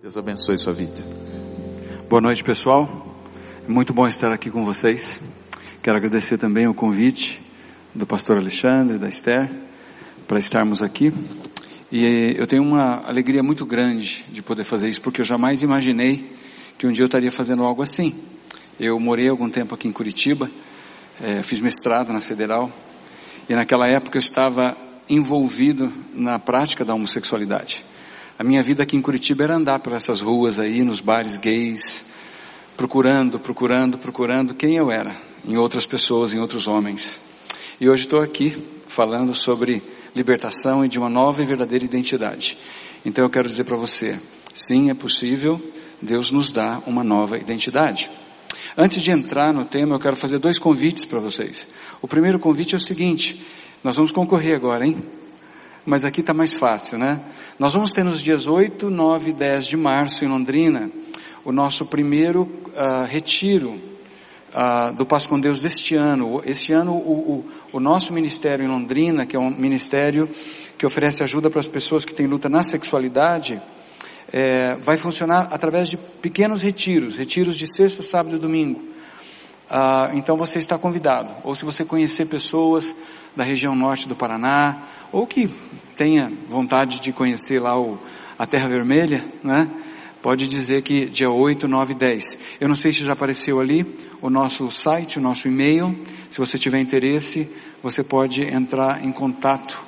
Deus abençoe sua vida. Boa noite, pessoal. É muito bom estar aqui com vocês. Quero agradecer também o convite do pastor Alexandre, da Esther, para estarmos aqui. E eu tenho uma alegria muito grande de poder fazer isso, porque eu jamais imaginei que um dia eu estaria fazendo algo assim. Eu morei algum tempo aqui em Curitiba, é, fiz mestrado na Federal, e naquela época eu estava envolvido na prática da homossexualidade. A minha vida aqui em Curitiba era andar por essas ruas aí, nos bares gays, procurando, procurando, procurando quem eu era, em outras pessoas, em outros homens. E hoje estou aqui falando sobre libertação e de uma nova e verdadeira identidade. Então eu quero dizer para você, sim, é possível, Deus nos dá uma nova identidade. Antes de entrar no tema, eu quero fazer dois convites para vocês. O primeiro convite é o seguinte: nós vamos concorrer agora, hein? Mas aqui está mais fácil, né? Nós vamos ter nos dias 8, 9 e 10 de março em Londrina o nosso primeiro uh, retiro uh, do Passo com Deus deste ano. Este ano o, o, o, nosso ministério em Londrina, que é um ministério que oferece ajuda para as pessoas que têm luta na sexualidade, é, vai funcionar através de pequenos retiros, retiros de sexta, sábado e domingo. Uh, então você está convidado. Ou se você conhecer pessoas da região norte do Paraná, ou que tenha vontade de conhecer lá o, a Terra Vermelha, né? Pode dizer que dia 8, 9 e 10. Eu não sei se já apareceu ali o nosso site, o nosso e-mail. Se você tiver interesse, você pode entrar em contato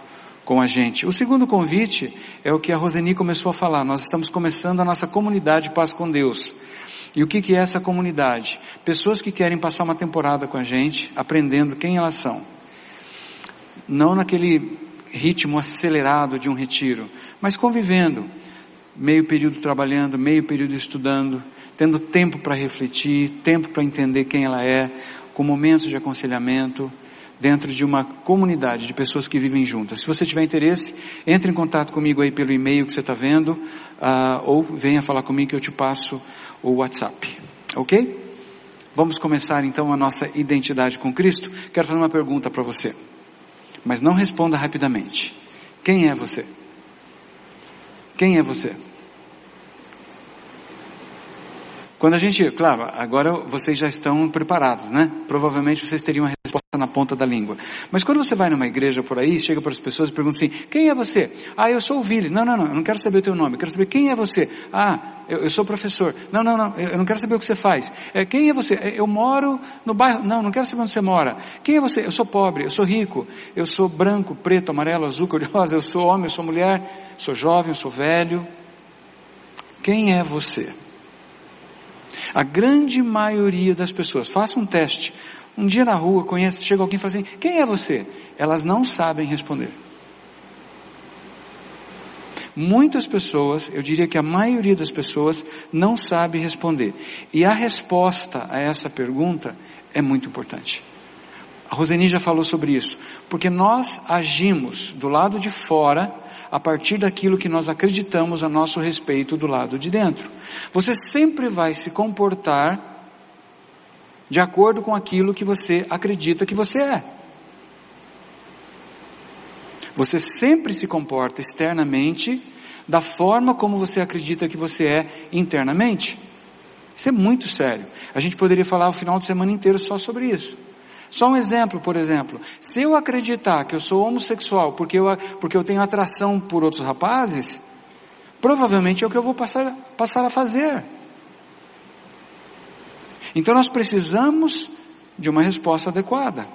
com a gente. O segundo convite é o que a Roseni começou a falar. Nós estamos começando a nossa comunidade Paz com Deus. E o que, que é essa comunidade? Pessoas que querem passar uma temporada com a gente, aprendendo quem elas são. Não naquele ritmo acelerado de um retiro, mas convivendo, meio período trabalhando, meio período estudando, tendo tempo para refletir, tempo para entender quem ela é, com momentos de aconselhamento, dentro de uma comunidade de pessoas que vivem juntas. Se você tiver interesse, entre em contato comigo aí pelo e-mail que você está vendo, uh, ou venha falar comigo que eu te passo o WhatsApp. Ok? Vamos começar então a nossa identidade com Cristo. Quero fazer uma pergunta para você. Mas não responda rapidamente. Quem é você? Quem é você? Quando a gente, claro, agora vocês já estão preparados, né? Provavelmente vocês teriam a resposta na ponta da língua. Mas quando você vai numa igreja por aí, chega para as pessoas e pergunta assim: quem é você? Ah, eu sou o Vili. Não, não, não, eu não quero saber o teu nome, eu quero saber quem é você. Ah, eu, eu sou professor. Não, não, não, eu não quero saber o que você faz. É, quem é você? É, eu moro no bairro. Não, não quero saber onde você mora. Quem é você? Eu sou pobre, eu sou rico, eu sou branco, preto, amarelo, azul, cor-de-rosa, eu sou homem, eu sou mulher, sou jovem, eu sou velho. Quem é você? A grande maioria das pessoas, faça um teste. Um dia na rua, conhece, chega alguém e fala assim: Quem é você? Elas não sabem responder. Muitas pessoas, eu diria que a maioria das pessoas, não sabe responder. E a resposta a essa pergunta é muito importante. A Roseni já falou sobre isso, porque nós agimos do lado de fora a partir daquilo que nós acreditamos a nosso respeito do lado de dentro. Você sempre vai se comportar de acordo com aquilo que você acredita que você é. Você sempre se comporta externamente da forma como você acredita que você é internamente. Isso é muito sério. A gente poderia falar o final de semana inteiro só sobre isso. Só um exemplo, por exemplo. Se eu acreditar que eu sou homossexual porque eu, porque eu tenho atração por outros rapazes, provavelmente é o que eu vou passar, passar a fazer. Então nós precisamos de uma resposta adequada.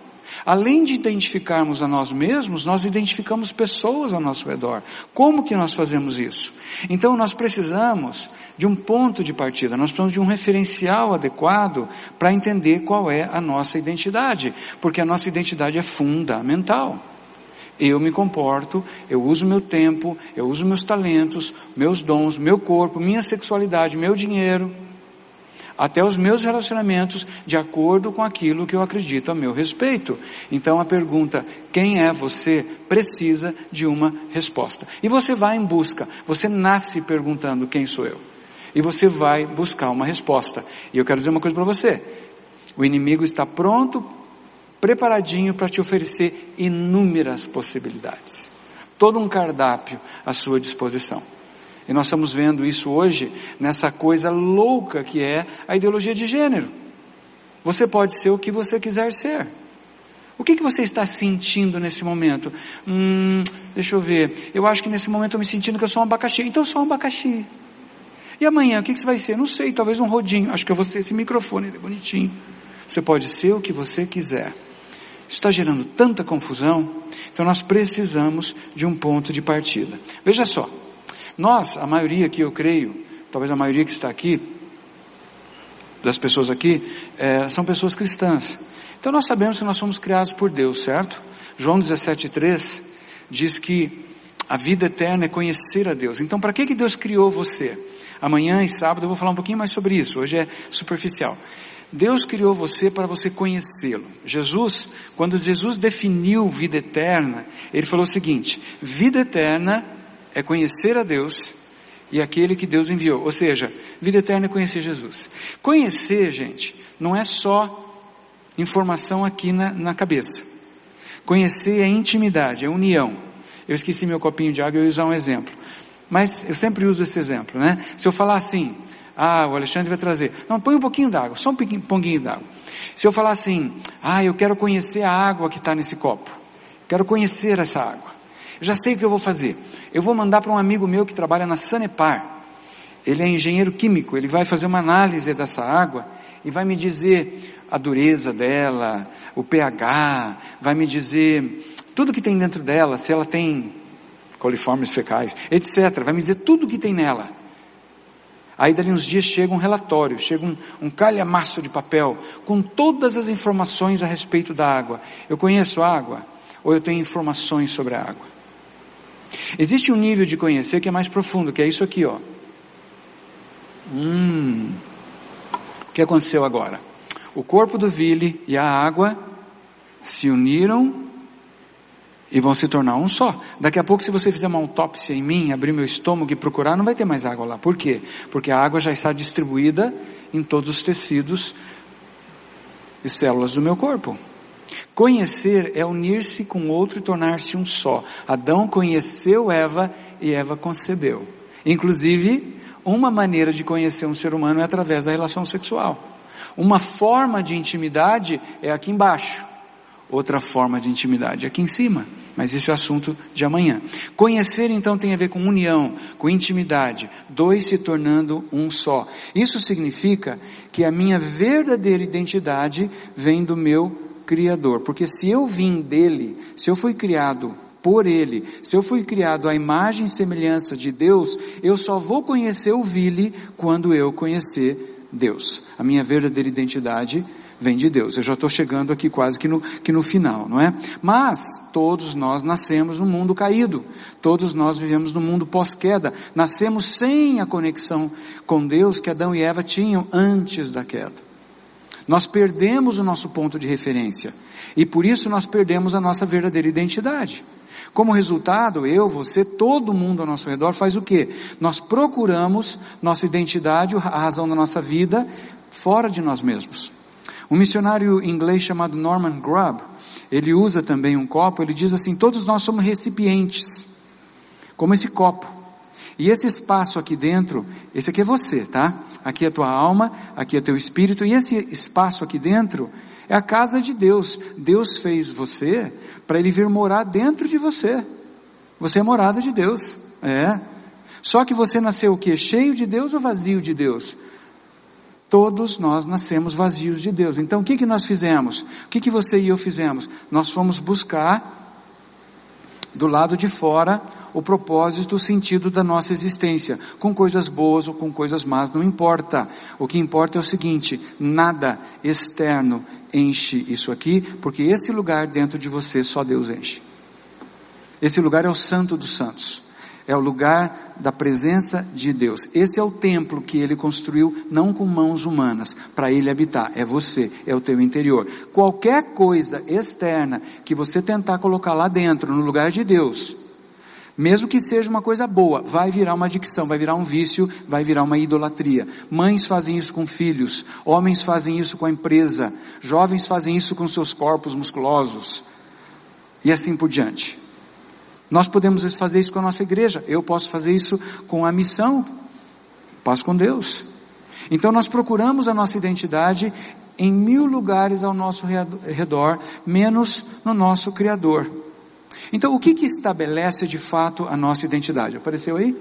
Além de identificarmos a nós mesmos, nós identificamos pessoas ao nosso redor. Como que nós fazemos isso? Então nós precisamos de um ponto de partida, nós precisamos de um referencial adequado para entender qual é a nossa identidade, porque a nossa identidade é fundamental. Eu me comporto, eu uso meu tempo, eu uso meus talentos, meus dons, meu corpo, minha sexualidade, meu dinheiro até os meus relacionamentos de acordo com aquilo que eu acredito a meu respeito. Então a pergunta, quem é você, precisa de uma resposta. E você vai em busca, você nasce perguntando quem sou eu. E você vai buscar uma resposta. E eu quero dizer uma coisa para você: o inimigo está pronto, preparadinho para te oferecer inúmeras possibilidades. Todo um cardápio à sua disposição. E nós estamos vendo isso hoje nessa coisa louca que é a ideologia de gênero. Você pode ser o que você quiser ser. O que, que você está sentindo nesse momento? Hum, deixa eu ver. Eu acho que nesse momento eu me sentindo que eu sou um abacaxi. Então eu sou um abacaxi. E amanhã, o que, que você vai ser? Não sei, talvez um rodinho. Acho que eu vou ser esse microfone, ele é bonitinho. Você pode ser o que você quiser. Isso está gerando tanta confusão, então nós precisamos de um ponto de partida. Veja só, nós, a maioria que eu creio, talvez a maioria que está aqui, das pessoas aqui, é, são pessoas cristãs. Então nós sabemos que nós somos criados por Deus, certo? João 17,3 diz que a vida eterna é conhecer a Deus. Então, para que, que Deus criou você? Amanhã e sábado eu vou falar um pouquinho mais sobre isso, hoje é superficial. Deus criou você para você conhecê-lo. Jesus, quando Jesus definiu vida eterna, ele falou o seguinte: vida eterna é conhecer a Deus e aquele que Deus enviou. Ou seja, vida eterna é conhecer Jesus. Conhecer, gente, não é só informação aqui na, na cabeça. Conhecer é intimidade, é união. Eu esqueci meu copinho de água, eu ia usar um exemplo. Mas eu sempre uso esse exemplo, né? Se eu falar assim, ah, o Alexandre vai trazer. Não, põe um pouquinho d'água, só um pouquinho d'água. Se eu falar assim, ah, eu quero conhecer a água que está nesse copo. Quero conhecer essa água. Já sei o que eu vou fazer. Eu vou mandar para um amigo meu que trabalha na Sanepar. Ele é engenheiro químico, ele vai fazer uma análise dessa água e vai me dizer a dureza dela, o pH, vai me dizer tudo que tem dentro dela, se ela tem coliformes fecais, etc. Vai me dizer tudo que tem nela. Aí dali uns dias chega um relatório, chega um, um calhamaço de papel com todas as informações a respeito da água. Eu conheço a água ou eu tenho informações sobre a água? Existe um nível de conhecer que é mais profundo, que é isso aqui, ó. Hum. O que aconteceu agora? O corpo do Vile e a água se uniram e vão se tornar um só. Daqui a pouco, se você fizer uma autópsia em mim, abrir meu estômago e procurar, não vai ter mais água lá. Por quê? Porque a água já está distribuída em todos os tecidos e células do meu corpo. Conhecer é unir-se com outro e tornar-se um só. Adão conheceu Eva e Eva concebeu. Inclusive, uma maneira de conhecer um ser humano é através da relação sexual. Uma forma de intimidade é aqui embaixo, outra forma de intimidade é aqui em cima. Mas esse é o assunto de amanhã. Conhecer então tem a ver com união, com intimidade, dois se tornando um só. Isso significa que a minha verdadeira identidade vem do meu Criador, porque se eu vim dele, se eu fui criado por ele, se eu fui criado à imagem e semelhança de Deus, eu só vou conhecer o Vile quando eu conhecer Deus. A minha verdadeira identidade vem de Deus. Eu já estou chegando aqui quase que no, que no final, não é? Mas todos nós nascemos no mundo caído, todos nós vivemos no mundo pós-queda, nascemos sem a conexão com Deus que Adão e Eva tinham antes da queda. Nós perdemos o nosso ponto de referência e por isso nós perdemos a nossa verdadeira identidade. Como resultado, eu, você, todo mundo ao nosso redor faz o quê? Nós procuramos nossa identidade, a razão da nossa vida, fora de nós mesmos. Um missionário inglês chamado Norman Grubb, ele usa também um copo, ele diz assim: todos nós somos recipientes, como esse copo. E esse espaço aqui dentro, esse aqui é você, tá? Aqui é a tua alma, aqui é teu espírito, e esse espaço aqui dentro é a casa de Deus. Deus fez você para ele vir morar dentro de você. Você é morada de Deus, é. Só que você nasceu o quê? Cheio de Deus ou vazio de Deus? Todos nós nascemos vazios de Deus. Então o que, que nós fizemos? O que, que você e eu fizemos? Nós fomos buscar do lado de fora o propósito, o sentido da nossa existência, com coisas boas ou com coisas más, não importa. O que importa é o seguinte: nada externo enche isso aqui, porque esse lugar dentro de você só Deus enche. Esse lugar é o Santo dos Santos é o lugar da presença de Deus. Esse é o templo que ele construiu, não com mãos humanas, para ele habitar. É você, é o teu interior. Qualquer coisa externa que você tentar colocar lá dentro, no lugar de Deus, mesmo que seja uma coisa boa, vai virar uma adicção, vai virar um vício, vai virar uma idolatria. Mães fazem isso com filhos, homens fazem isso com a empresa, jovens fazem isso com seus corpos musculosos, e assim por diante. Nós podemos fazer isso com a nossa igreja, eu posso fazer isso com a missão, paz com Deus. Então nós procuramos a nossa identidade em mil lugares ao nosso redor, menos no nosso Criador. Então o que, que estabelece de fato a nossa identidade? Apareceu aí?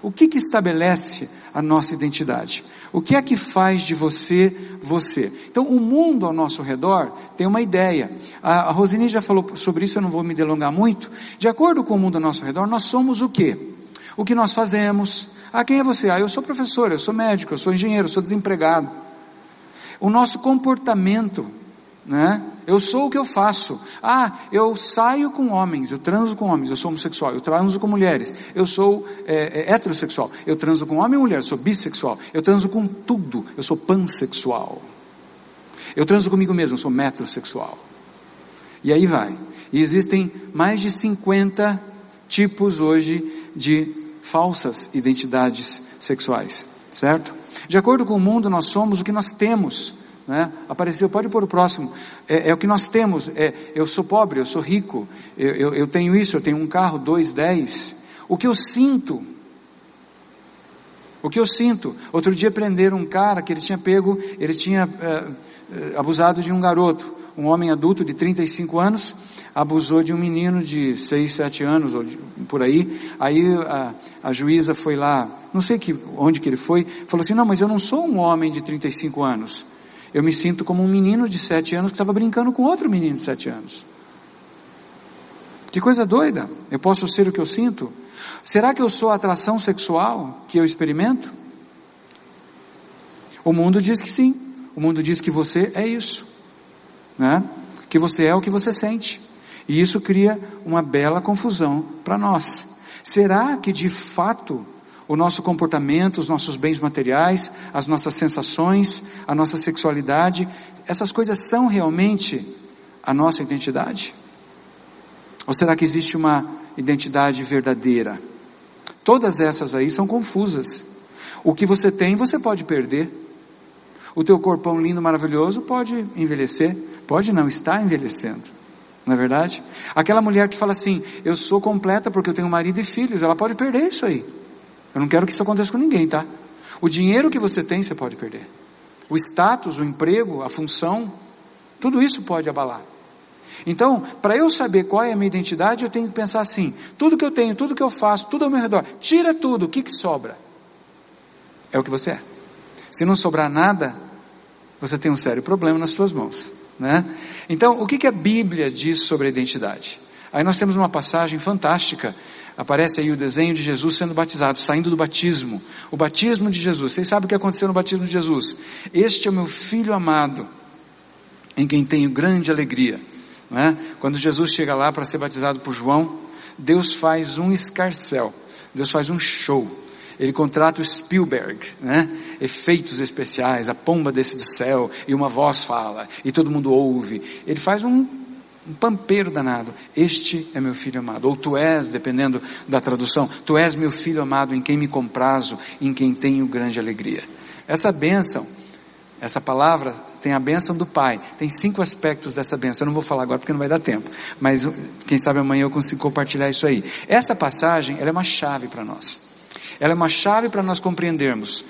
O que, que estabelece a nossa identidade? O que é que faz de você você? Então, o mundo ao nosso redor tem uma ideia. A, a Rosini já falou sobre isso, eu não vou me delongar muito. De acordo com o mundo ao nosso redor, nós somos o quê? O que nós fazemos. Ah, quem é você? Ah, eu sou professor, eu sou médico, eu sou engenheiro, eu sou desempregado. O nosso comportamento né? Eu sou o que eu faço. Ah, eu saio com homens, eu transo com homens, eu sou homossexual, eu transo com mulheres, eu sou é, é, heterossexual, eu transo com homem e mulher, eu sou bissexual, eu transo com tudo, eu sou pansexual. Eu transo comigo mesmo, eu sou metrosexual. E aí vai. E existem mais de 50 tipos hoje de falsas identidades sexuais, certo? De acordo com o mundo, nós somos o que nós temos. Né? Apareceu, pode pôr o próximo. É, é, o que nós temos. É, eu sou pobre, eu sou rico, eu, eu, eu tenho isso, eu tenho um carro, dois, dez. O que eu sinto? O que eu sinto? Outro dia prenderam um cara que ele tinha pego, ele tinha é, é abusado de um garoto, um homem adulto de 35 anos, abusou de um menino de 6, 7 anos, ou de, por aí. Aí a, a, juíza foi lá, não sei que, onde que ele foi, falou assim: Não, mas eu não sou um homem de 35 anos. Eu me sinto como um menino de sete anos que estava brincando com outro menino de sete anos. Que coisa doida! Eu posso ser o que eu sinto? Será que eu sou a atração sexual que eu experimento? O mundo diz que sim. O mundo diz que você é isso, né? Que você é o que você sente. E isso cria uma bela confusão para nós. Será que de fato o nosso comportamento, os nossos bens materiais, as nossas sensações, a nossa sexualidade, essas coisas são realmente a nossa identidade? Ou será que existe uma identidade verdadeira? Todas essas aí são confusas. O que você tem, você pode perder. O teu corpão lindo, maravilhoso, pode envelhecer, pode não, está envelhecendo. Não é verdade? Aquela mulher que fala assim: Eu sou completa porque eu tenho marido e filhos, ela pode perder isso aí. Eu não quero que isso aconteça com ninguém, tá? O dinheiro que você tem, você pode perder. O status, o emprego, a função, tudo isso pode abalar. Então, para eu saber qual é a minha identidade, eu tenho que pensar assim: tudo que eu tenho, tudo que eu faço, tudo ao meu redor, tira tudo, o que, que sobra? É o que você é. Se não sobrar nada, você tem um sério problema nas suas mãos. Né? Então, o que, que a Bíblia diz sobre a identidade? Aí nós temos uma passagem fantástica aparece aí o desenho de Jesus sendo batizado, saindo do batismo. O batismo de Jesus. Vocês sabem o que aconteceu no batismo de Jesus? Este é o meu filho amado, em quem tenho grande alegria. É? Quando Jesus chega lá para ser batizado por João, Deus faz um escarcel, Deus faz um show. Ele contrata o Spielberg, né? efeitos especiais, a pomba desce do céu e uma voz fala e todo mundo ouve. Ele faz um um pampeiro danado. Este é meu filho amado. Ou tu és, dependendo da tradução, tu és meu filho amado em quem me comprazo, em quem tenho grande alegria. Essa bênção, essa palavra tem a bênção do Pai. Tem cinco aspectos dessa bênção. Eu não vou falar agora porque não vai dar tempo. Mas quem sabe amanhã eu consigo compartilhar isso aí. Essa passagem, ela é uma chave para nós. Ela é uma chave para nós compreendermos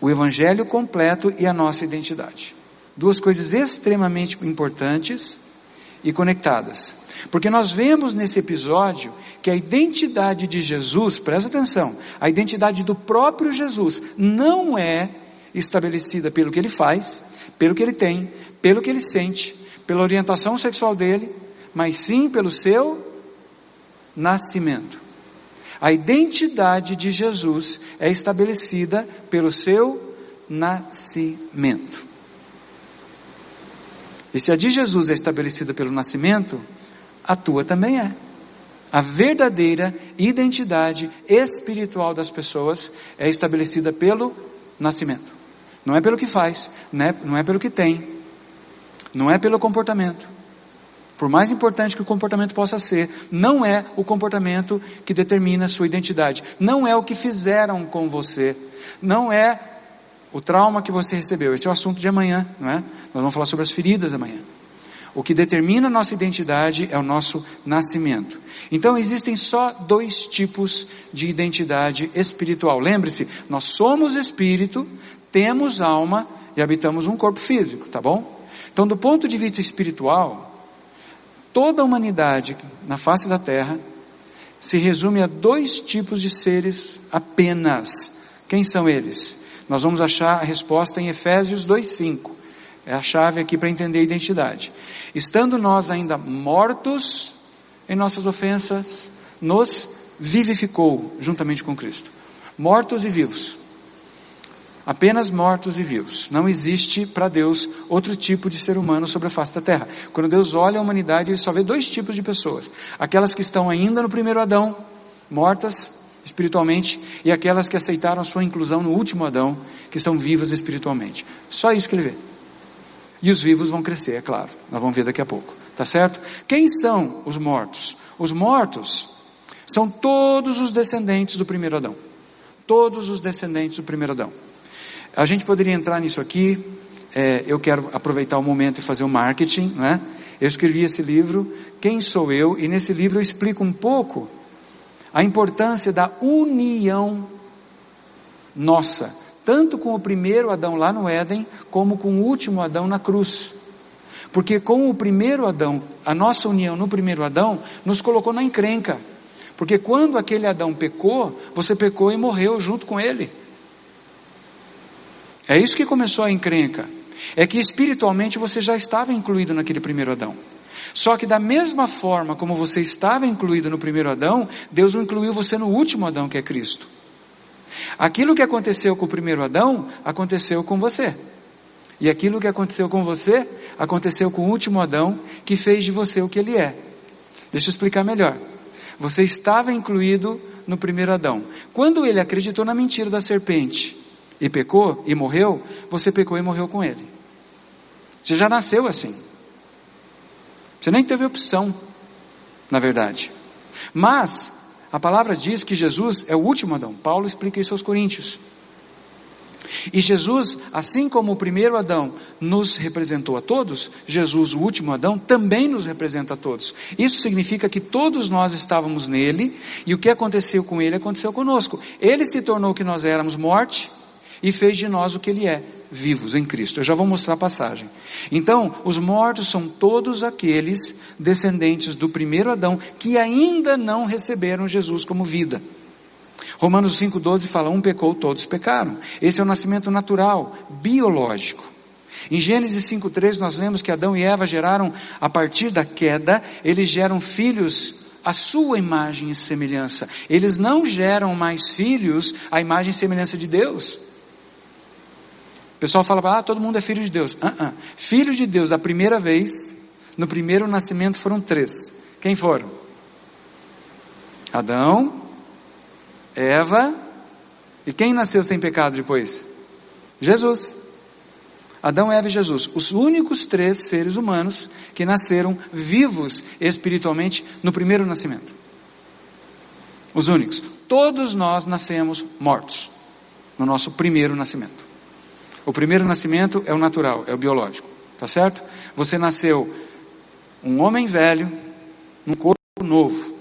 o Evangelho completo e a nossa identidade. Duas coisas extremamente importantes e conectadas. Porque nós vemos nesse episódio que a identidade de Jesus, presta atenção, a identidade do próprio Jesus não é estabelecida pelo que ele faz, pelo que ele tem, pelo que ele sente, pela orientação sexual dele, mas sim pelo seu nascimento. A identidade de Jesus é estabelecida pelo seu nascimento. E se a de Jesus é estabelecida pelo nascimento, a tua também é. A verdadeira identidade espiritual das pessoas é estabelecida pelo nascimento. Não é pelo que faz, não é, não é pelo que tem, não é pelo comportamento. Por mais importante que o comportamento possa ser, não é o comportamento que determina a sua identidade. Não é o que fizeram com você. Não é o trauma que você recebeu. Esse é o assunto de amanhã, não é? Nós vamos falar sobre as feridas amanhã. O que determina a nossa identidade é o nosso nascimento. Então existem só dois tipos de identidade espiritual. Lembre-se, nós somos espírito, temos alma e habitamos um corpo físico, tá bom? Então, do ponto de vista espiritual, toda a humanidade na face da terra se resume a dois tipos de seres apenas. Quem são eles? Nós vamos achar a resposta em Efésios 2:5. É a chave aqui para entender a identidade. Estando nós ainda mortos em nossas ofensas, nos vivificou juntamente com Cristo. Mortos e vivos. Apenas mortos e vivos. Não existe para Deus outro tipo de ser humano sobre a face da terra. Quando Deus olha a humanidade, ele só vê dois tipos de pessoas: aquelas que estão ainda no primeiro Adão, mortas espiritualmente, e aquelas que aceitaram a sua inclusão no último Adão, que estão vivas espiritualmente. Só isso que ele vê. E os vivos vão crescer, é claro. Nós vamos ver daqui a pouco. Tá certo? Quem são os mortos? Os mortos são todos os descendentes do primeiro Adão. Todos os descendentes do primeiro Adão. A gente poderia entrar nisso aqui. É, eu quero aproveitar o momento e fazer o marketing, né? Eu escrevi esse livro, Quem Sou Eu? E nesse livro eu explico um pouco a importância da união nossa, tanto com o primeiro Adão lá no Éden, como com o último Adão na cruz. Porque com o primeiro Adão, a nossa união no primeiro Adão, nos colocou na encrenca. Porque quando aquele Adão pecou, você pecou e morreu junto com ele. É isso que começou a encrenca. É que espiritualmente você já estava incluído naquele primeiro Adão. Só que da mesma forma como você estava incluído no primeiro Adão, Deus incluiu você no último Adão, que é Cristo. Aquilo que aconteceu com o primeiro Adão, aconteceu com você. E aquilo que aconteceu com você, aconteceu com o último Adão, que fez de você o que ele é. Deixa eu explicar melhor. Você estava incluído no primeiro Adão. Quando ele acreditou na mentira da serpente e pecou e morreu, você pecou e morreu com ele. Você já nasceu assim. Você nem teve opção, na verdade. Mas, a palavra diz que Jesus é o último Adão. Paulo explica isso aos Coríntios. E Jesus, assim como o primeiro Adão nos representou a todos, Jesus, o último Adão, também nos representa a todos. Isso significa que todos nós estávamos nele, e o que aconteceu com ele aconteceu conosco. Ele se tornou o que nós éramos, morte, e fez de nós o que ele é, vivos em Cristo. Eu já vou mostrar a passagem. Então, os mortos são todos aqueles descendentes do primeiro Adão que ainda não receberam Jesus como vida. Romanos 5,12 fala: um pecou, todos pecaram. Esse é o nascimento natural, biológico. Em Gênesis 5,3 nós lemos que Adão e Eva geraram, a partir da queda, eles geram filhos à sua imagem e semelhança. Eles não geram mais filhos à imagem e semelhança de Deus. Pessoal fala, ah, todo mundo é filho de Deus. Uh -uh. Filho de Deus, a primeira vez, no primeiro nascimento foram três. Quem foram? Adão, Eva, e quem nasceu sem pecado depois? Jesus. Adão, Eva e Jesus, os únicos três seres humanos que nasceram vivos espiritualmente no primeiro nascimento. Os únicos. Todos nós nascemos mortos no nosso primeiro nascimento. O primeiro nascimento é o natural, é o biológico, tá certo? Você nasceu um homem velho num corpo novo.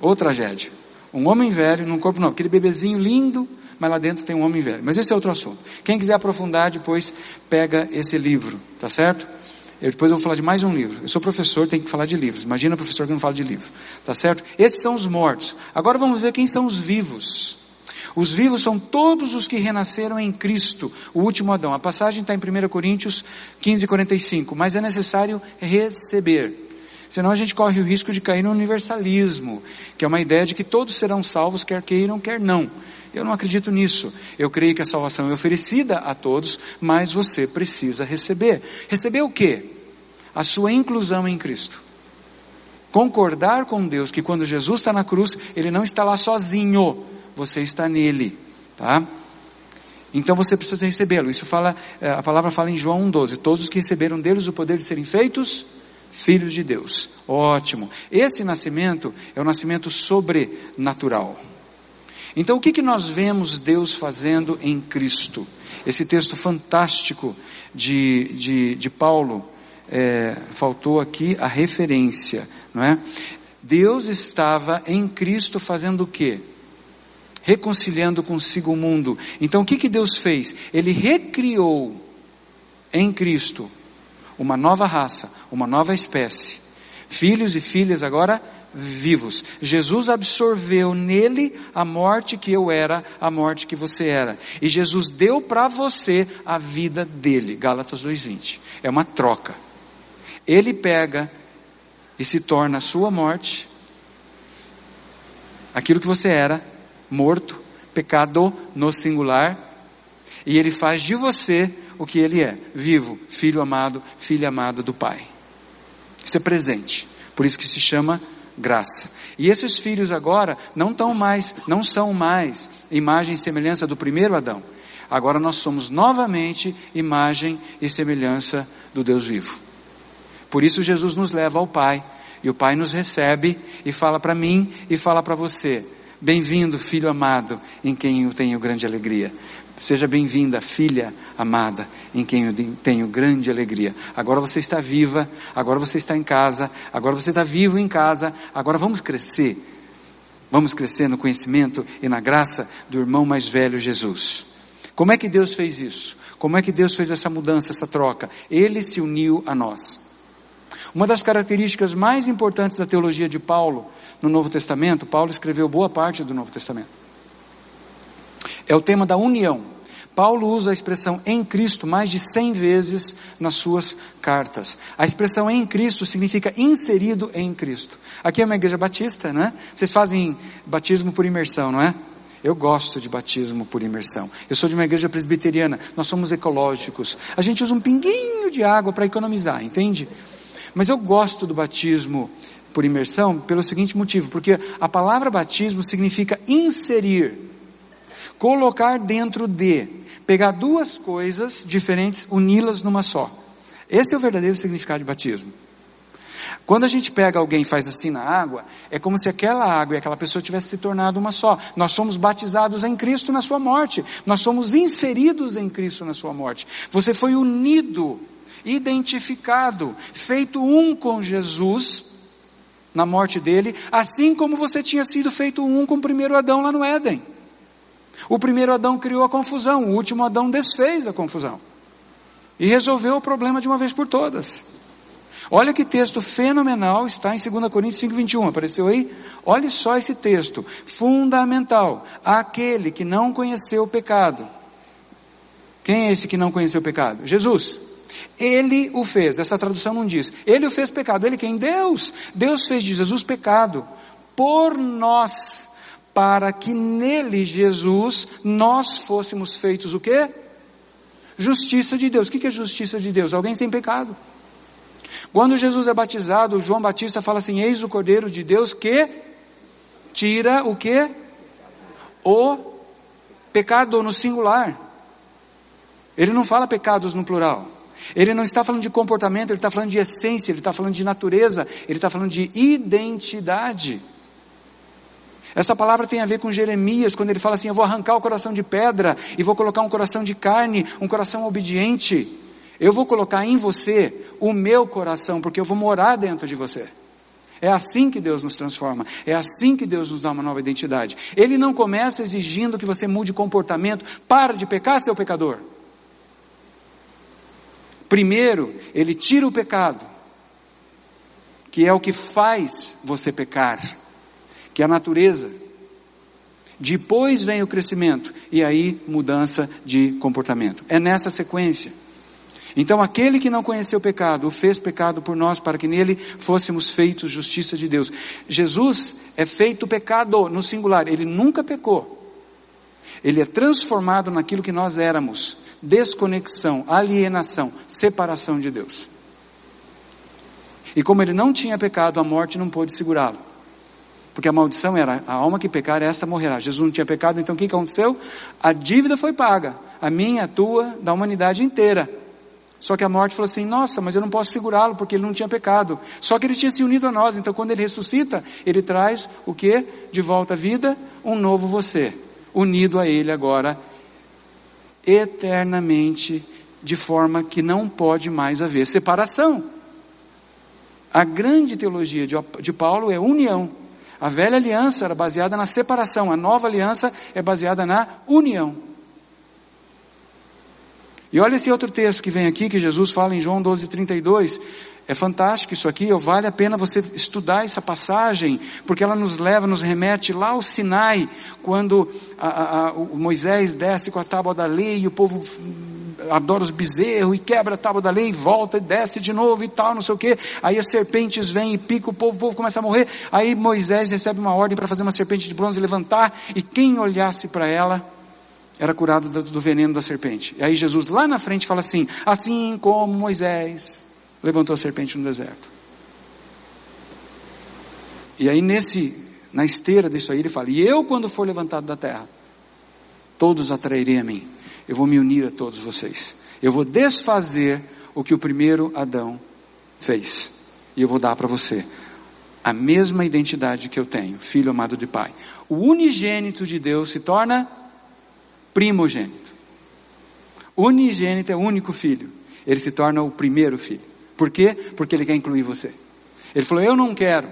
Ou tragédia. Um homem velho num corpo novo, aquele bebezinho lindo, mas lá dentro tem um homem velho. Mas esse é outro assunto. Quem quiser aprofundar, depois pega esse livro, tá certo? Eu depois vou falar de mais um livro. Eu sou professor, tenho que falar de livros. Imagina professor que não fala de livro, tá certo? Esses são os mortos. Agora vamos ver quem são os vivos. Os vivos são todos os que renasceram em Cristo, o último Adão. A passagem está em 1 Coríntios 15, 45. Mas é necessário receber. Senão a gente corre o risco de cair no universalismo, que é uma ideia de que todos serão salvos, quer queiram, quer não. Eu não acredito nisso. Eu creio que a salvação é oferecida a todos, mas você precisa receber. Receber o quê? A sua inclusão em Cristo. Concordar com Deus que quando Jesus está na cruz, Ele não está lá sozinho, você está nele, tá? Então você precisa recebê-lo. Isso fala, eh, a palavra fala em João 1,12. Todos os que receberam deles o poder de serem feitos filhos de Deus. Ótimo. Esse nascimento é o nascimento sobrenatural. Então, o que, que nós vemos Deus fazendo em Cristo? Esse texto fantástico de, de, de Paulo, é, faltou aqui a referência, não é? Deus estava em Cristo fazendo o quê? Reconciliando consigo o mundo. Então o que, que Deus fez? Ele recriou em Cristo uma nova raça, uma nova espécie. Filhos e filhas agora vivos. Jesus absorveu nele a morte que eu era, a morte que você era. E Jesus deu para você a vida dele. Gálatas 2:20. É uma troca. Ele pega e se torna a sua morte, aquilo que você era, morto, pecado no singular, e ele faz de você o que ele é, vivo, filho amado, filha amada do Pai. Isso é presente. Por isso que se chama graça. E esses filhos agora não estão mais, não são mais imagem e semelhança do primeiro Adão. Agora nós somos novamente imagem e semelhança do Deus vivo. Por isso Jesus nos leva ao Pai, e o Pai nos recebe e fala para mim e fala para você: Bem-vindo, filho amado, em quem eu tenho grande alegria. Seja bem-vinda, filha amada, em quem eu tenho grande alegria. Agora você está viva, agora você está em casa, agora você está vivo em casa, agora vamos crescer. Vamos crescer no conhecimento e na graça do irmão mais velho Jesus. Como é que Deus fez isso? Como é que Deus fez essa mudança, essa troca? Ele se uniu a nós. Uma das características mais importantes da teologia de Paulo no Novo Testamento, Paulo escreveu boa parte do Novo Testamento, é o tema da união. Paulo usa a expressão em Cristo mais de 100 vezes nas suas cartas. A expressão em Cristo significa inserido em Cristo. Aqui é uma igreja batista, né? Vocês fazem batismo por imersão, não é? Eu gosto de batismo por imersão. Eu sou de uma igreja presbiteriana, nós somos ecológicos. A gente usa um pinguinho de água para economizar, entende? Mas eu gosto do batismo por imersão pelo seguinte motivo, porque a palavra batismo significa inserir, colocar dentro de, pegar duas coisas diferentes, uni-las numa só. Esse é o verdadeiro significado de batismo. Quando a gente pega alguém e faz assim na água, é como se aquela água e aquela pessoa tivesse se tornado uma só. Nós somos batizados em Cristo na sua morte. Nós somos inseridos em Cristo na sua morte. Você foi unido identificado, feito um com Jesus na morte dele, assim como você tinha sido feito um com o primeiro Adão lá no Éden. O primeiro Adão criou a confusão, o último Adão desfez a confusão e resolveu o problema de uma vez por todas. Olha que texto fenomenal está em 2 Coríntios 5, 21. Apareceu aí? Olhe só esse texto. Fundamental. Aquele que não conheceu o pecado. Quem é esse que não conheceu o pecado? Jesus. Ele o fez, essa tradução não diz. Ele o fez pecado. Ele quem? Deus. Deus fez de Jesus pecado por nós, para que nele, Jesus, nós fôssemos feitos o quê? Justiça de Deus. O que é justiça de Deus? Alguém sem pecado. Quando Jesus é batizado, João Batista fala assim: Eis o Cordeiro de Deus que tira o que? O pecado no singular. Ele não fala pecados no plural. Ele não está falando de comportamento, ele está falando de essência, ele está falando de natureza, ele está falando de identidade. Essa palavra tem a ver com Jeremias, quando ele fala assim: Eu vou arrancar o coração de pedra e vou colocar um coração de carne, um coração obediente. Eu vou colocar em você o meu coração, porque eu vou morar dentro de você. É assim que Deus nos transforma, é assim que Deus nos dá uma nova identidade. Ele não começa exigindo que você mude comportamento, para de pecar, seu pecador. Primeiro, ele tira o pecado, que é o que faz você pecar, que é a natureza. Depois vem o crescimento e aí mudança de comportamento. É nessa sequência. Então, aquele que não conheceu o pecado, o fez pecado por nós, para que nele fôssemos feitos justiça de Deus. Jesus é feito pecado no singular, ele nunca pecou. Ele é transformado naquilo que nós éramos desconexão, alienação, separação de Deus. E como ele não tinha pecado, a morte não pôde segurá-lo. Porque a maldição era a alma que pecar, esta morrerá. Jesus não tinha pecado, então o que aconteceu? A dívida foi paga, a minha, a tua, da humanidade inteira. Só que a morte falou assim: nossa, mas eu não posso segurá-lo porque ele não tinha pecado. Só que ele tinha se unido a nós, então quando ele ressuscita, ele traz o que? De volta à vida? Um novo você, unido a ele agora eternamente, de forma que não pode mais haver separação. A grande teologia de, Paulo é união. A velha aliança era baseada na separação, a nova aliança é baseada na união. E olha esse outro texto que vem aqui, que Jesus fala em João 12, 32. É fantástico isso aqui, vale a pena você estudar essa passagem, porque ela nos leva, nos remete lá ao Sinai, quando a, a, a, Moisés desce com a tábua da lei e o povo adora os bezerros e quebra a tábua da lei e volta e desce de novo e tal, não sei o que. Aí as serpentes vêm e pica o povo, o povo começa a morrer. Aí Moisés recebe uma ordem para fazer uma serpente de bronze levantar e quem olhasse para ela era curado do, do veneno da serpente. E aí Jesus lá na frente fala assim: assim como Moisés levantou a serpente no deserto. E aí nesse na esteira disso aí ele fala: "E eu quando for levantado da terra, todos atrairei a mim. Eu vou me unir a todos vocês. Eu vou desfazer o que o primeiro Adão fez. E eu vou dar para você a mesma identidade que eu tenho, filho amado de pai. O unigênito de Deus se torna primogênito. Unigênito é o único filho. Ele se torna o primeiro filho. Por quê? Porque ele quer incluir você. Ele falou: Eu não quero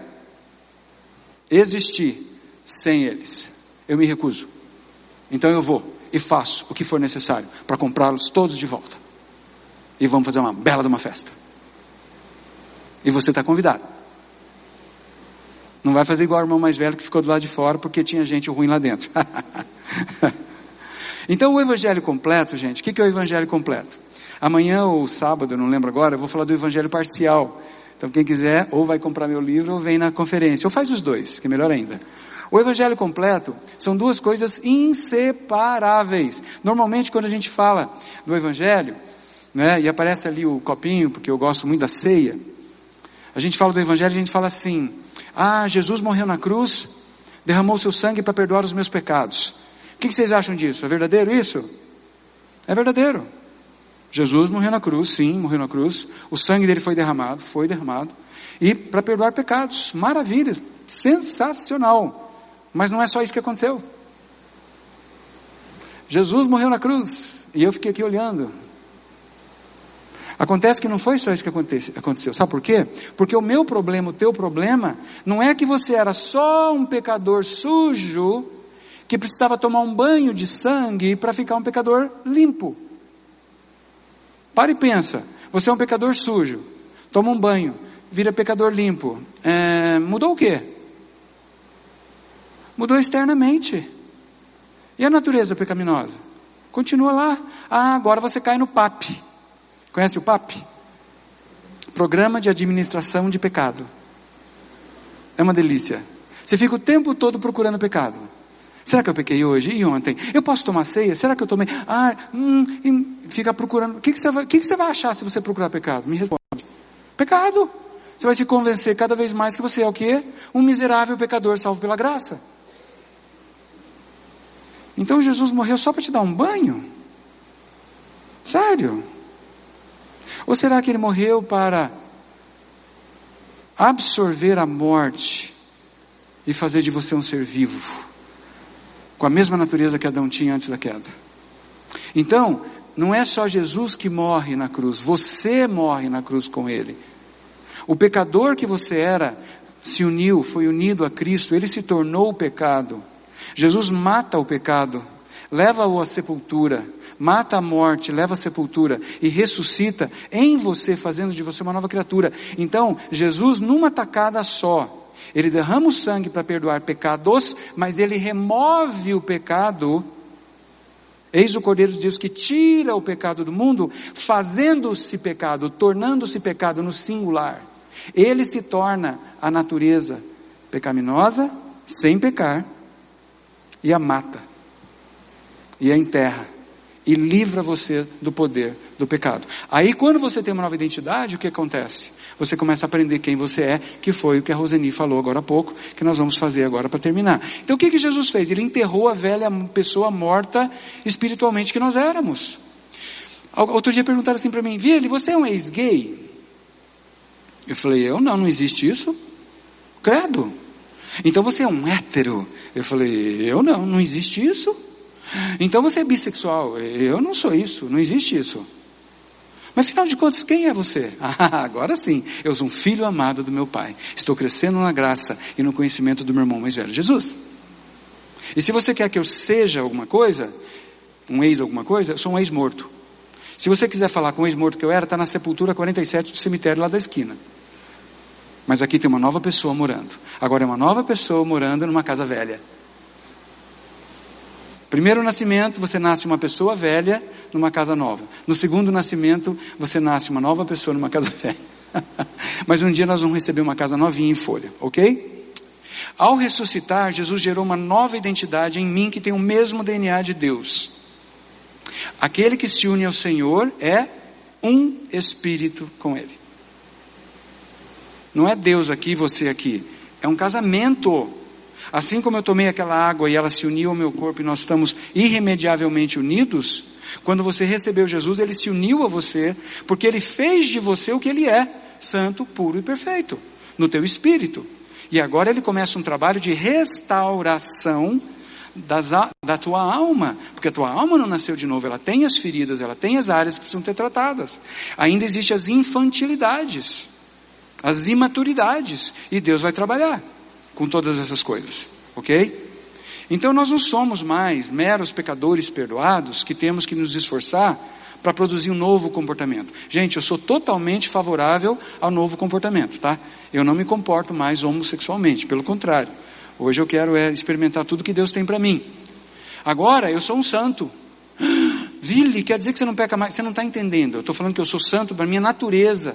existir sem eles. Eu me recuso. Então eu vou e faço o que for necessário para comprá-los todos de volta. E vamos fazer uma bela de uma festa. E você está convidado. Não vai fazer igual o irmão mais velho que ficou do lado de fora porque tinha gente ruim lá dentro. então o evangelho completo, gente, o que é o evangelho completo? Amanhã ou sábado, não lembro agora, eu vou falar do evangelho parcial. Então quem quiser, ou vai comprar meu livro ou vem na conferência, ou faz os dois, que é melhor ainda. O evangelho completo são duas coisas inseparáveis. Normalmente, quando a gente fala do evangelho, né, e aparece ali o copinho, porque eu gosto muito da ceia, a gente fala do evangelho, a gente fala assim: Ah, Jesus morreu na cruz, derramou seu sangue para perdoar os meus pecados. O que vocês acham disso? É verdadeiro isso? É verdadeiro. Jesus morreu na cruz, sim, morreu na cruz. O sangue dele foi derramado, foi derramado. E para perdoar pecados. Maravilha, sensacional. Mas não é só isso que aconteceu. Jesus morreu na cruz e eu fiquei aqui olhando. Acontece que não foi só isso que aconteceu. Sabe por quê? Porque o meu problema, o teu problema, não é que você era só um pecador sujo que precisava tomar um banho de sangue para ficar um pecador limpo. Para e pensa. Você é um pecador sujo, toma um banho, vira pecador limpo. É, mudou o quê? Mudou externamente. E a natureza pecaminosa? Continua lá. Ah, agora você cai no PAP. Conhece o PAP? Programa de Administração de Pecado. É uma delícia. Você fica o tempo todo procurando pecado. Será que eu pequei hoje e ontem? Eu posso tomar ceia? Será que eu tomei? Ah, hum, fica procurando. O que, que, você vai, o que, que você vai achar se você procurar pecado? Me responde. Pecado. Você vai se convencer cada vez mais que você é o quê? Um miserável pecador salvo pela graça. Então Jesus morreu só para te dar um banho? Sério? Ou será que ele morreu para absorver a morte e fazer de você um ser vivo, com a mesma natureza que Adão tinha antes da queda? Então, não é só Jesus que morre na cruz, você morre na cruz com ele. O pecador que você era se uniu, foi unido a Cristo, ele se tornou o pecado. Jesus mata o pecado, leva-o à sepultura, mata a morte, leva à sepultura e ressuscita em você, fazendo de você uma nova criatura. Então, Jesus, numa tacada só, ele derrama o sangue para perdoar pecados, mas ele remove o pecado. Eis o Cordeiro de Deus que tira o pecado do mundo, fazendo-se pecado, tornando-se pecado no singular. Ele se torna a natureza pecaminosa, sem pecar, e a mata, e a enterra, e livra você do poder do pecado. Aí, quando você tem uma nova identidade, o que acontece? Você começa a aprender quem você é, que foi o que a Roseni falou agora há pouco, que nós vamos fazer agora para terminar. Então, o que, que Jesus fez? Ele enterrou a velha pessoa morta espiritualmente que nós éramos. Outro dia perguntaram assim para mim, Vili, você é um ex-gay? Eu falei, eu não, não existe isso. Credo. Então você é um hétero. Eu falei, eu não, não existe isso. Então você é bissexual. Eu não sou isso, não existe isso. Mas afinal de contas, quem é você? Ah, agora sim, eu sou um filho amado do meu Pai. Estou crescendo na graça e no conhecimento do meu irmão mais velho, Jesus. E se você quer que eu seja alguma coisa, um ex alguma coisa, eu sou um ex morto. Se você quiser falar com o ex morto que eu era, está na sepultura 47 do cemitério lá da esquina. Mas aqui tem uma nova pessoa morando. Agora é uma nova pessoa morando numa casa velha. Primeiro nascimento, você nasce uma pessoa velha numa casa nova. No segundo nascimento, você nasce uma nova pessoa numa casa velha. Mas um dia nós vamos receber uma casa novinha em folha, ok? Ao ressuscitar, Jesus gerou uma nova identidade em mim que tem o mesmo DNA de Deus. Aquele que se une ao Senhor é um espírito com Ele. Não é Deus aqui, você aqui. É um casamento. Assim como eu tomei aquela água e ela se uniu ao meu corpo e nós estamos irremediavelmente unidos, quando você recebeu Jesus, ele se uniu a você, porque ele fez de você o que ele é, santo, puro e perfeito, no teu espírito. E agora ele começa um trabalho de restauração das, da tua alma, porque a tua alma não nasceu de novo, ela tem as feridas, ela tem as áreas que precisam ser tratadas. Ainda existem as infantilidades, as imaturidades, e Deus vai trabalhar com todas essas coisas, ok? Então nós não somos mais meros pecadores perdoados que temos que nos esforçar para produzir um novo comportamento. Gente, eu sou totalmente favorável ao novo comportamento, tá? Eu não me comporto mais homossexualmente, pelo contrário. Hoje eu quero é, experimentar tudo que Deus tem para mim. Agora, eu sou um santo. Vili, quer dizer que você não peca mais. Você não está entendendo. Eu estou falando que eu sou santo para minha natureza.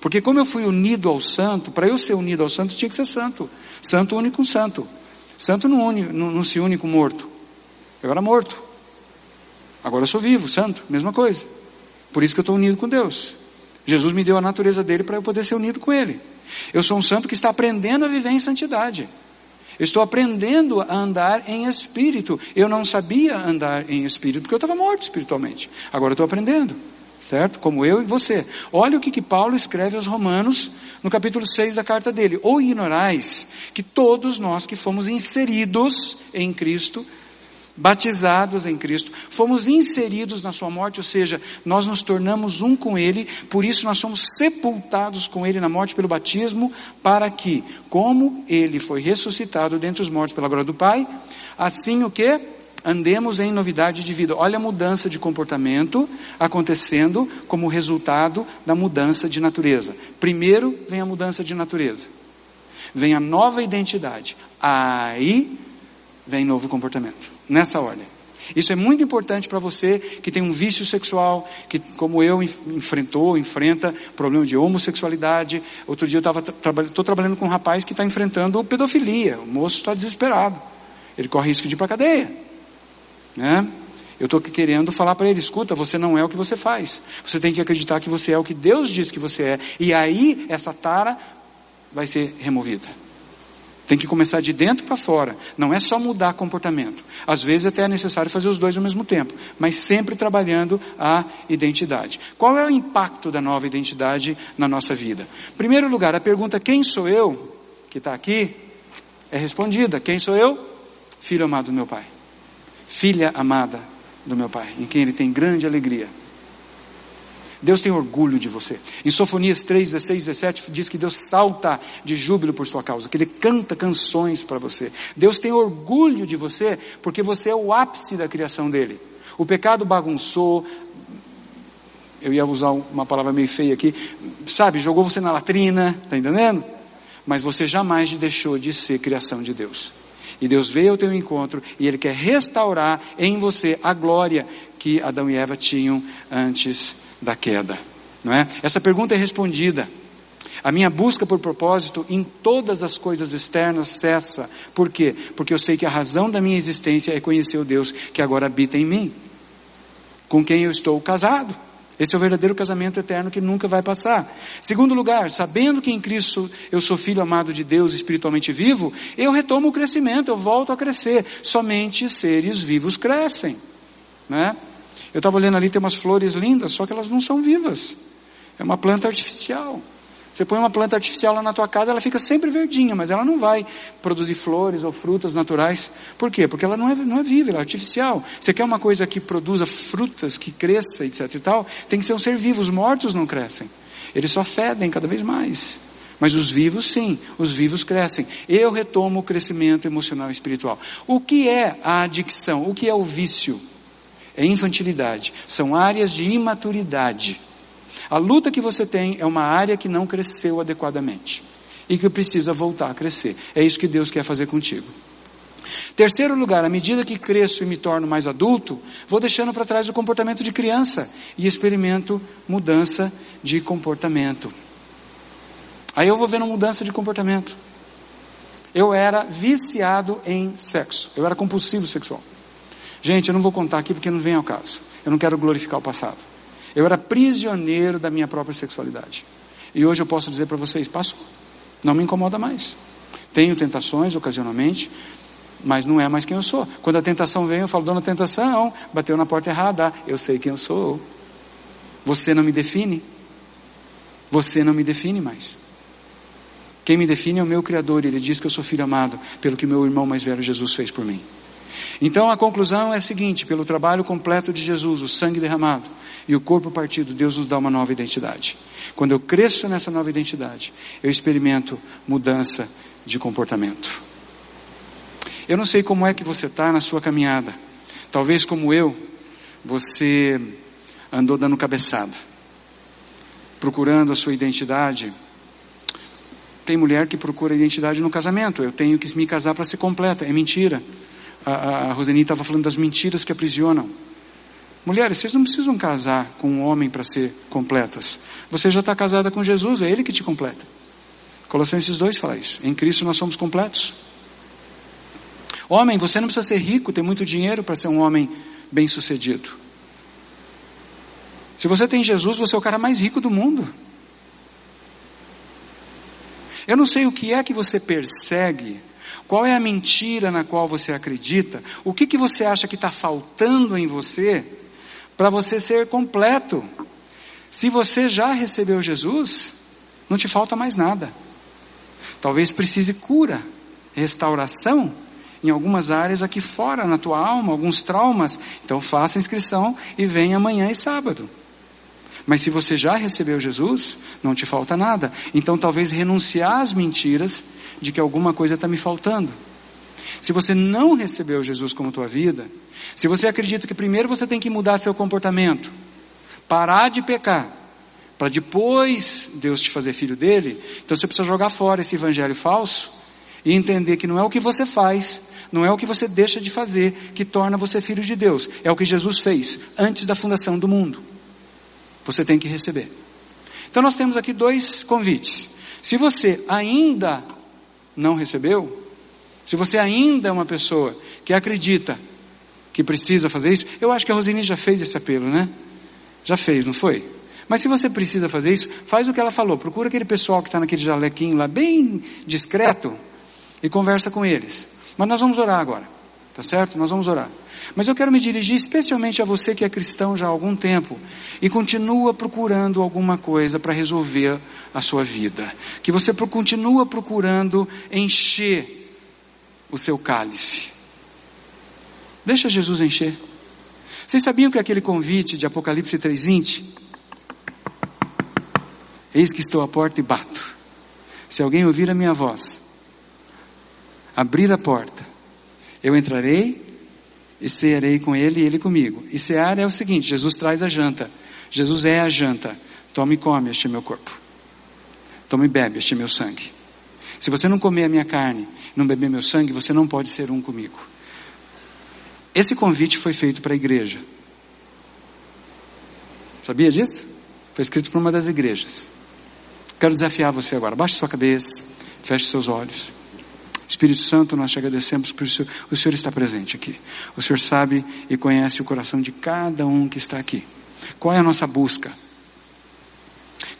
Porque como eu fui unido ao santo, para eu ser unido ao santo, tinha que ser santo. Santo une com santo. Santo não, une, não, não se une com morto. Eu era morto. Agora eu sou vivo, santo, mesma coisa. Por isso que eu estou unido com Deus. Jesus me deu a natureza dele para eu poder ser unido com ele. Eu sou um santo que está aprendendo a viver em santidade. Eu estou aprendendo a andar em espírito. Eu não sabia andar em espírito porque eu estava morto espiritualmente. Agora eu estou aprendendo certo? Como eu e você. Olha o que, que Paulo escreve aos Romanos no capítulo 6 da carta dele. Ou ignorais que todos nós que fomos inseridos em Cristo, batizados em Cristo, fomos inseridos na sua morte, ou seja, nós nos tornamos um com Ele, por isso nós somos sepultados com Ele na morte pelo batismo, para que, como Ele foi ressuscitado dentre os mortos pela glória do Pai, assim o que? Andemos em novidade de vida. Olha a mudança de comportamento acontecendo como resultado da mudança de natureza. Primeiro vem a mudança de natureza, vem a nova identidade, aí vem novo comportamento. Nessa ordem. Isso é muito importante para você que tem um vício sexual, que como eu enfrentou, enfrenta problema de homossexualidade. Outro dia eu estava estou trabalhando com um rapaz que está enfrentando pedofilia. O moço está desesperado. Ele corre risco de ir para a cadeia. Né? Eu estou querendo falar para ele: escuta, você não é o que você faz. Você tem que acreditar que você é o que Deus diz que você é. E aí essa tara vai ser removida. Tem que começar de dentro para fora. Não é só mudar comportamento. Às vezes até é necessário fazer os dois ao mesmo tempo, mas sempre trabalhando a identidade. Qual é o impacto da nova identidade na nossa vida? Em primeiro lugar, a pergunta quem sou eu, que está aqui, é respondida. Quem sou eu? Filho amado do meu Pai filha amada do meu Pai, em quem Ele tem grande alegria. Deus tem orgulho de você. Em Sofonias 3, 16, 17 diz que Deus salta de júbilo por sua causa, que Ele canta canções para você. Deus tem orgulho de você porque você é o ápice da criação dele. O pecado bagunçou, eu ia usar uma palavra meio feia aqui, sabe, jogou você na latrina, está entendendo? Mas você jamais deixou de ser criação de Deus. E Deus veio ao teu encontro e Ele quer restaurar em você a glória que Adão e Eva tinham antes da queda. Não é? Essa pergunta é respondida. A minha busca por propósito em todas as coisas externas cessa. Por quê? Porque eu sei que a razão da minha existência é conhecer o Deus que agora habita em mim, com quem eu estou casado. Esse é o verdadeiro casamento eterno que nunca vai passar. Segundo lugar, sabendo que em Cristo eu sou filho amado de Deus espiritualmente vivo, eu retomo o crescimento, eu volto a crescer. Somente seres vivos crescem. Né? Eu estava olhando ali, tem umas flores lindas, só que elas não são vivas. É uma planta artificial. Você põe uma planta artificial lá na tua casa, ela fica sempre verdinha, mas ela não vai produzir flores ou frutas naturais. Por quê? Porque ela não é, não é viva, ela é artificial. Você quer uma coisa que produza frutas, que cresça, etc e tal, tem que ser um ser vivo. Os mortos não crescem. Eles só fedem cada vez mais. Mas os vivos, sim, os vivos crescem. Eu retomo o crescimento emocional e espiritual. O que é a adicção? O que é o vício? É infantilidade. São áreas de imaturidade. A luta que você tem é uma área que não cresceu adequadamente e que precisa voltar a crescer. É isso que Deus quer fazer contigo. Terceiro lugar, à medida que cresço e me torno mais adulto, vou deixando para trás o comportamento de criança e experimento mudança de comportamento. Aí eu vou vendo mudança de comportamento. Eu era viciado em sexo. Eu era compulsivo sexual. Gente, eu não vou contar aqui porque não vem ao caso. Eu não quero glorificar o passado. Eu era prisioneiro da minha própria sexualidade. E hoje eu posso dizer para vocês: passou. Não me incomoda mais. Tenho tentações ocasionalmente, mas não é mais quem eu sou. Quando a tentação vem, eu falo: Dona Tentação, bateu na porta errada. Eu sei quem eu sou. Você não me define. Você não me define mais. Quem me define é o meu Criador, ele diz que eu sou filho amado, pelo que meu irmão mais velho Jesus fez por mim. Então a conclusão é a seguinte: pelo trabalho completo de Jesus, o sangue derramado e o corpo partido, Deus nos dá uma nova identidade. Quando eu cresço nessa nova identidade, eu experimento mudança de comportamento. Eu não sei como é que você está na sua caminhada. Talvez como eu, você andou dando cabeçada, procurando a sua identidade tem mulher que procura identidade no casamento. Eu tenho que me casar para ser completa. É mentira. A, a, Roseni estava falando das mentiras que aprisionam. Mulheres, vocês não precisam casar com um homem para ser completas. Você já está casada com Jesus, é Ele que te completa. Colossenses 2 fala isso. Em Cristo nós somos completos. Homem, você não precisa ser rico, ter muito dinheiro para ser um homem bem sucedido. Se você tem Jesus, você é o cara mais rico do mundo. Eu não sei o que é que você persegue, qual é a mentira na qual você acredita, o que, que você acha que está faltando em você para você ser completo. Se você já recebeu Jesus, não te falta mais nada. Talvez precise cura, restauração em algumas áreas aqui fora, na tua alma, alguns traumas. Então faça inscrição e venha amanhã e sábado. Mas se você já recebeu Jesus, não te falta nada. Então talvez renunciar às mentiras de que alguma coisa está me faltando. Se você não recebeu Jesus como tua vida, se você acredita que primeiro você tem que mudar seu comportamento, parar de pecar, para depois Deus te fazer filho dele, então você precisa jogar fora esse evangelho falso e entender que não é o que você faz, não é o que você deixa de fazer que torna você filho de Deus, é o que Jesus fez antes da fundação do mundo você tem que receber. Então nós temos aqui dois convites. Se você ainda não recebeu, se você ainda é uma pessoa que acredita que precisa fazer isso, eu acho que a Rosine já fez esse apelo, né? Já fez, não foi? Mas se você precisa fazer isso, faz o que ela falou. Procura aquele pessoal que está naquele jalequinho lá, bem discreto, e conversa com eles. Mas nós vamos orar agora, tá certo? Nós vamos orar. Mas eu quero me dirigir especialmente a você que é cristão já há algum tempo e continua procurando alguma coisa para resolver a sua vida. Que você continua procurando encher o seu cálice. Deixa Jesus encher. Vocês sabiam que aquele convite de Apocalipse 3:20 Eis que estou à porta e bato. Se alguém ouvir a minha voz, abrir a porta, eu entrarei e cearei com ele e ele comigo. E cear é o seguinte: Jesus traz a janta. Jesus é a janta. Tome e come, este meu corpo. Tome e bebe, este meu sangue. Se você não comer a minha carne, não beber meu sangue, você não pode ser um comigo. Esse convite foi feito para a igreja. Sabia disso? Foi escrito por uma das igrejas. Quero desafiar você agora. Baixe sua cabeça, feche seus olhos. Espírito Santo, nós te agradecemos por isso. O Senhor está presente aqui. O Senhor sabe e conhece o coração de cada um que está aqui. Qual é a nossa busca?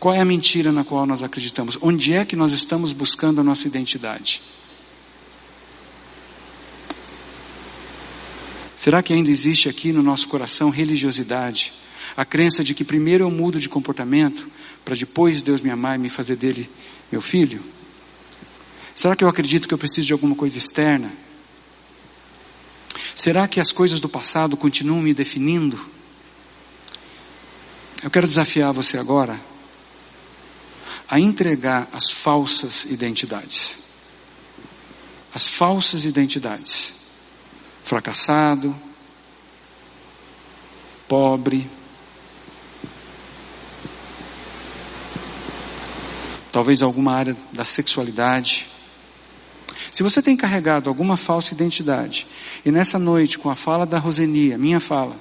Qual é a mentira na qual nós acreditamos? Onde é que nós estamos buscando a nossa identidade? Será que ainda existe aqui no nosso coração religiosidade? A crença de que primeiro eu mudo de comportamento para depois Deus me amar e me fazer dele meu filho? Será que eu acredito que eu preciso de alguma coisa externa? Será que as coisas do passado continuam me definindo? Eu quero desafiar você agora a entregar as falsas identidades. As falsas identidades. Fracassado, pobre, talvez alguma área da sexualidade. Se você tem carregado alguma falsa identidade, e nessa noite, com a fala da Rosenia, minha fala,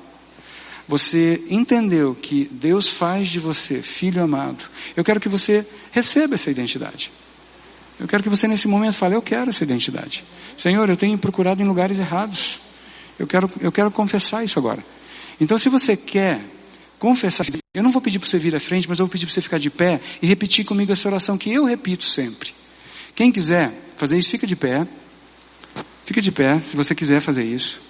você entendeu que Deus faz de você filho amado, eu quero que você receba essa identidade. Eu quero que você nesse momento fale, eu quero essa identidade. Senhor, eu tenho procurado em lugares errados. Eu quero, eu quero confessar isso agora. Então, se você quer confessar, eu não vou pedir para você vir à frente, mas eu vou pedir para você ficar de pé e repetir comigo essa oração que eu repito sempre. Quem quiser fazer isso, fica de pé. Fica de pé, se você quiser fazer isso.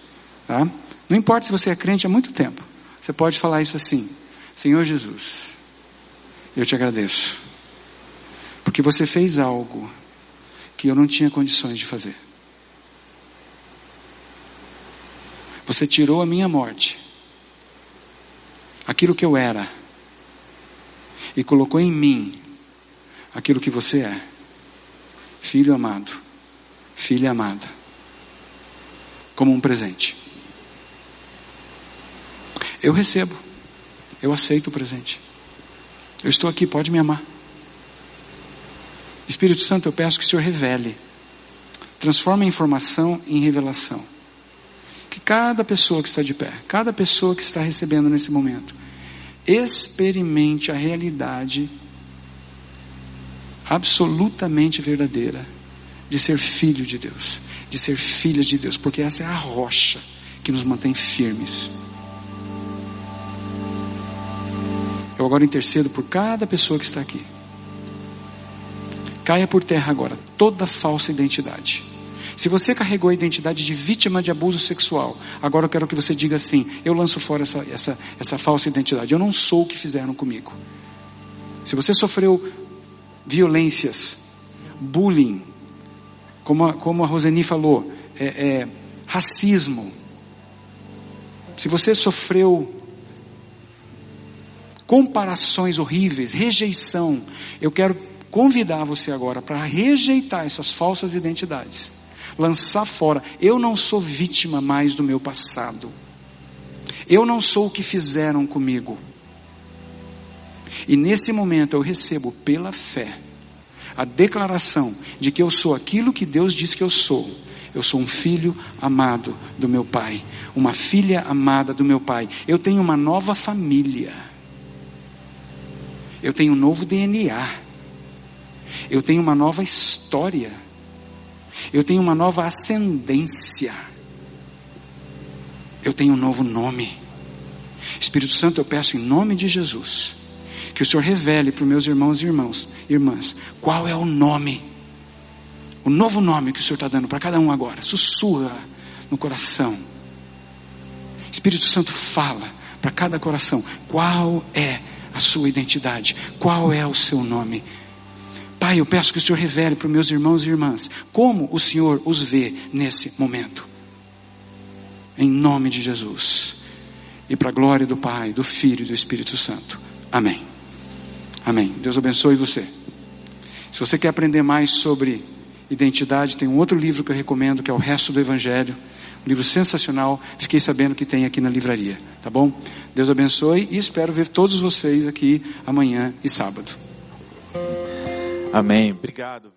Tá? Não importa se você é crente há muito tempo. Você pode falar isso assim: Senhor Jesus, eu te agradeço, porque você fez algo que eu não tinha condições de fazer. Você tirou a minha morte, aquilo que eu era, e colocou em mim aquilo que você é filho amado, filha amada, como um presente. Eu recebo, eu aceito o presente. Eu estou aqui, pode me amar. Espírito Santo, eu peço que o Senhor revele, transforme a informação em revelação. Que cada pessoa que está de pé, cada pessoa que está recebendo nesse momento, experimente a realidade absolutamente verdadeira de ser filho de Deus, de ser filha de Deus, porque essa é a rocha que nos mantém firmes. Eu agora intercedo por cada pessoa que está aqui. Caia por terra agora toda falsa identidade. Se você carregou a identidade de vítima de abuso sexual, agora eu quero que você diga assim: eu lanço fora essa, essa, essa falsa identidade. Eu não sou o que fizeram comigo. Se você sofreu violências, bullying, como a, como a Roseni falou, é, é, racismo. Se você sofreu comparações horríveis, rejeição, eu quero convidar você agora para rejeitar essas falsas identidades, lançar fora. Eu não sou vítima mais do meu passado. Eu não sou o que fizeram comigo. E nesse momento eu recebo pela fé a declaração de que eu sou aquilo que Deus diz que eu sou. Eu sou um filho amado do meu Pai, uma filha amada do meu Pai. Eu tenho uma nova família. Eu tenho um novo DNA. Eu tenho uma nova história. Eu tenho uma nova ascendência. Eu tenho um novo nome. Espírito Santo, eu peço em nome de Jesus que o Senhor revele para os meus irmãos e irmãos, irmãs, qual é o nome, o novo nome que o Senhor está dando para cada um agora. Sussurra no coração. Espírito Santo fala para cada coração qual é a sua identidade, qual é o seu nome. Pai, eu peço que o Senhor revele para os meus irmãos e irmãs como o Senhor os vê nesse momento. Em nome de Jesus. E para a glória do Pai, do Filho e do Espírito Santo. Amém. Amém. Deus abençoe você. Se você quer aprender mais sobre identidade, tem um outro livro que eu recomendo, que é o Resto do Evangelho. Um livro sensacional. Fiquei sabendo que tem aqui na livraria. Tá bom? Deus abençoe e espero ver todos vocês aqui amanhã e sábado. Amém. Obrigado.